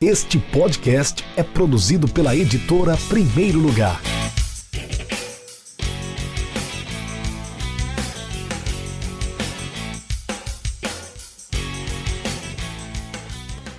Este podcast é produzido pela editora Primeiro Lugar.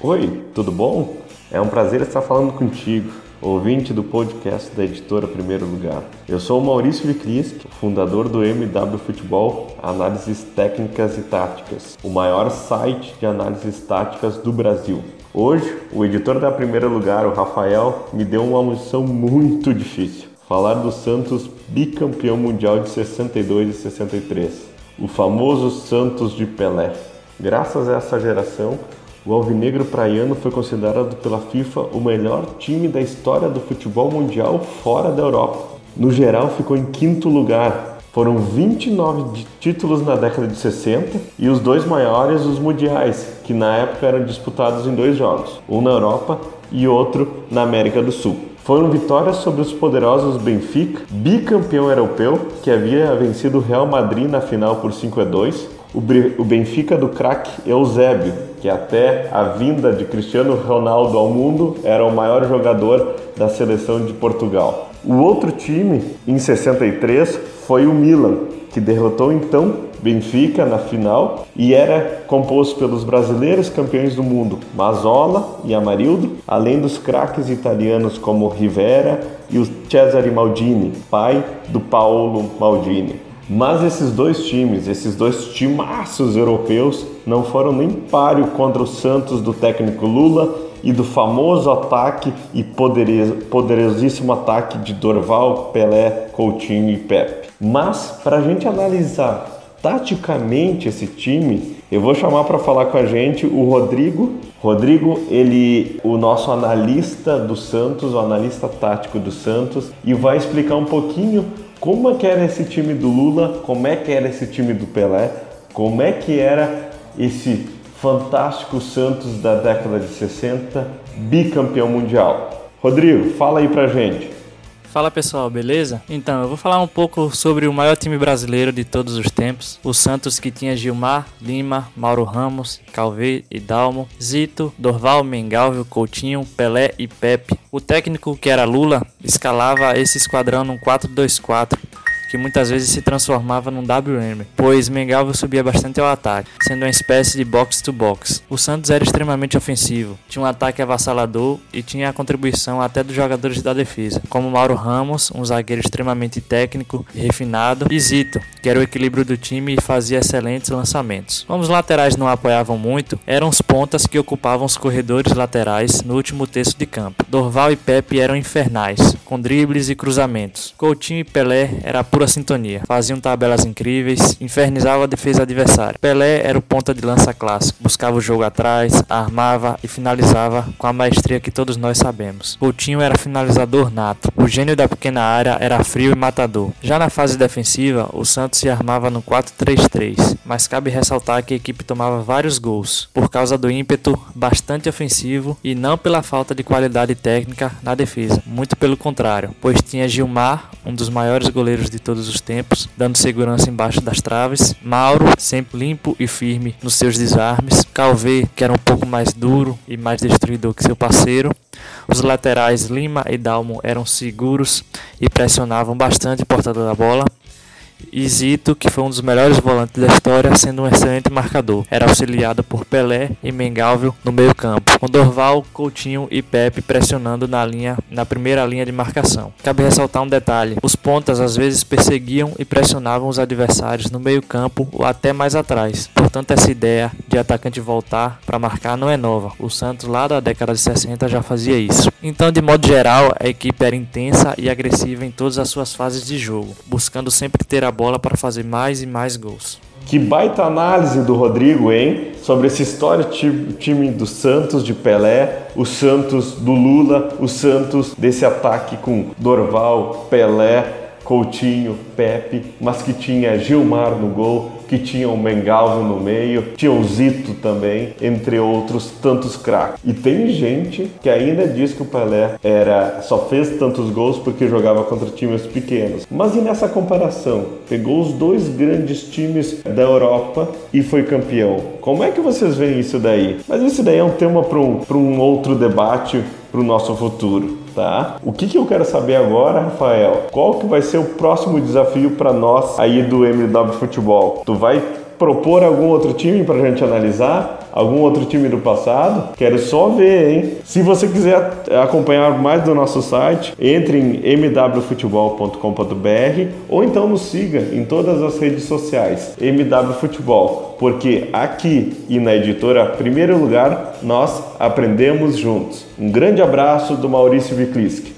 Oi, tudo bom? É um prazer estar falando contigo, ouvinte do podcast da editora Primeiro Lugar. Eu sou o Maurício Vicrischi, fundador do MW Futebol Análises Técnicas e Táticas, o maior site de análises táticas do Brasil. Hoje, o editor da Primeiro Lugar, o Rafael, me deu uma missão muito difícil. Falar do Santos bicampeão mundial de 62 e 63, o famoso Santos de Pelé. Graças a essa geração, o Alvinegro Praiano foi considerado pela FIFA o melhor time da história do futebol mundial fora da Europa. No geral, ficou em quinto lugar, foram 29 títulos na década de 60 e os dois maiores, os mundiais, que na época eram disputados em dois jogos, um na Europa e outro na América do Sul. Foram vitórias sobre os poderosos Benfica, bicampeão europeu, que havia vencido o Real Madrid na final por 5 a 2, o Benfica do craque Eusébio, que até a vinda de Cristiano Ronaldo ao mundo era o maior jogador da seleção de Portugal. O outro time, em 63, foi o Milan, que derrotou então Benfica na final e era composto pelos brasileiros campeões do mundo Mazola e Amarildo, além dos craques italianos como Rivera e o Cesare Maldini, pai do Paolo Maldini. Mas esses dois times, esses dois timaços europeus, não foram nem páreo contra o Santos do técnico Lula e do famoso ataque e poderosíssimo ataque de Dorval, Pelé, Coutinho e Pepe. Mas para a gente analisar taticamente esse time, eu vou chamar para falar com a gente o Rodrigo. Rodrigo, ele, o nosso analista do Santos, o analista tático do Santos, e vai explicar um pouquinho como é que era esse time do Lula, como é que era esse time do Pelé, como é que era esse fantástico Santos da década de 60, bicampeão mundial. Rodrigo, fala aí pra gente. Fala pessoal, beleza? Então, eu vou falar um pouco sobre o maior time brasileiro de todos os tempos, o Santos que tinha Gilmar, Lima, Mauro Ramos, Calvê e Dalmo, Zito, Dorval, Mengalvio, Coutinho, Pelé e Pepe. O técnico que era Lula escalava esse esquadrão num 4-2-4 que muitas vezes se transformava num WM, pois Mengalvo subia bastante ao ataque, sendo uma espécie de box-to-box. O Santos era extremamente ofensivo, tinha um ataque avassalador e tinha a contribuição até dos jogadores da defesa, como Mauro Ramos, um zagueiro extremamente técnico e refinado, e Zito, que era o equilíbrio do time e fazia excelentes lançamentos. Como os laterais não apoiavam muito, eram os pontas que ocupavam os corredores laterais no último terço de campo. Dorval e Pepe eram infernais, com dribles e cruzamentos. Coutinho e Pelé era sintonia. Faziam tabelas incríveis, infernizavam a defesa adversária. Pelé era o ponta de lança clássico, buscava o jogo atrás, armava e finalizava com a maestria que todos nós sabemos. Coutinho era finalizador nato. O gênio da pequena área era frio e matador. Já na fase defensiva, o Santos se armava no 4-3-3, mas cabe ressaltar que a equipe tomava vários gols por causa do ímpeto bastante ofensivo e não pela falta de qualidade técnica na defesa, muito pelo contrário, pois tinha Gilmar, um dos maiores goleiros de todos os tempos, dando segurança embaixo das traves. Mauro, sempre limpo e firme nos seus desarmes. Calvê, que era um pouco mais duro e mais destruidor que seu parceiro. Os laterais Lima e Dalmo eram seguros e pressionavam bastante o portador da bola e Zito, que foi um dos melhores volantes da história, sendo um excelente marcador. Era auxiliado por Pelé e Mengalvio no meio-campo, com Dorval, Coutinho e Pepe pressionando na linha, na primeira linha de marcação. Cabe ressaltar um detalhe: os pontas às vezes perseguiam e pressionavam os adversários no meio-campo ou até mais atrás. Portanto, essa ideia de atacante voltar para marcar não é nova. O Santos lá da década de 60 já fazia isso. Então, de modo geral, a equipe era intensa e agressiva em todas as suas fases de jogo, buscando sempre ter a bola para fazer mais e mais gols. Que baita análise do Rodrigo, hein? Sobre essa história time do Santos de Pelé, o Santos do Lula, o Santos desse ataque com Dorval, Pelé, Coutinho, Pepe, mas que tinha Gilmar no gol, que tinha o Mengalvo no meio, tinha o Zito também, entre outros tantos craques. E tem gente que ainda diz que o Pelé era só fez tantos gols porque jogava contra times pequenos. Mas e nessa comparação? Pegou os dois grandes times da Europa e foi campeão. Como é que vocês veem isso daí? Mas isso daí é um tema para um, um outro debate para o nosso futuro. Tá? O que, que eu quero saber agora, Rafael? Qual que vai ser o próximo desafio para nós aí do MW Futebol? Tu vai propor algum outro time para a gente analisar? Algum outro time do passado? Quero só ver, hein? Se você quiser acompanhar mais do nosso site, entre em mwfutebol.com.br ou então nos siga em todas as redes sociais, MW Futebol, porque aqui e na editora Primeiro Lugar nós aprendemos juntos. Um grande abraço do Maurício Vikliski.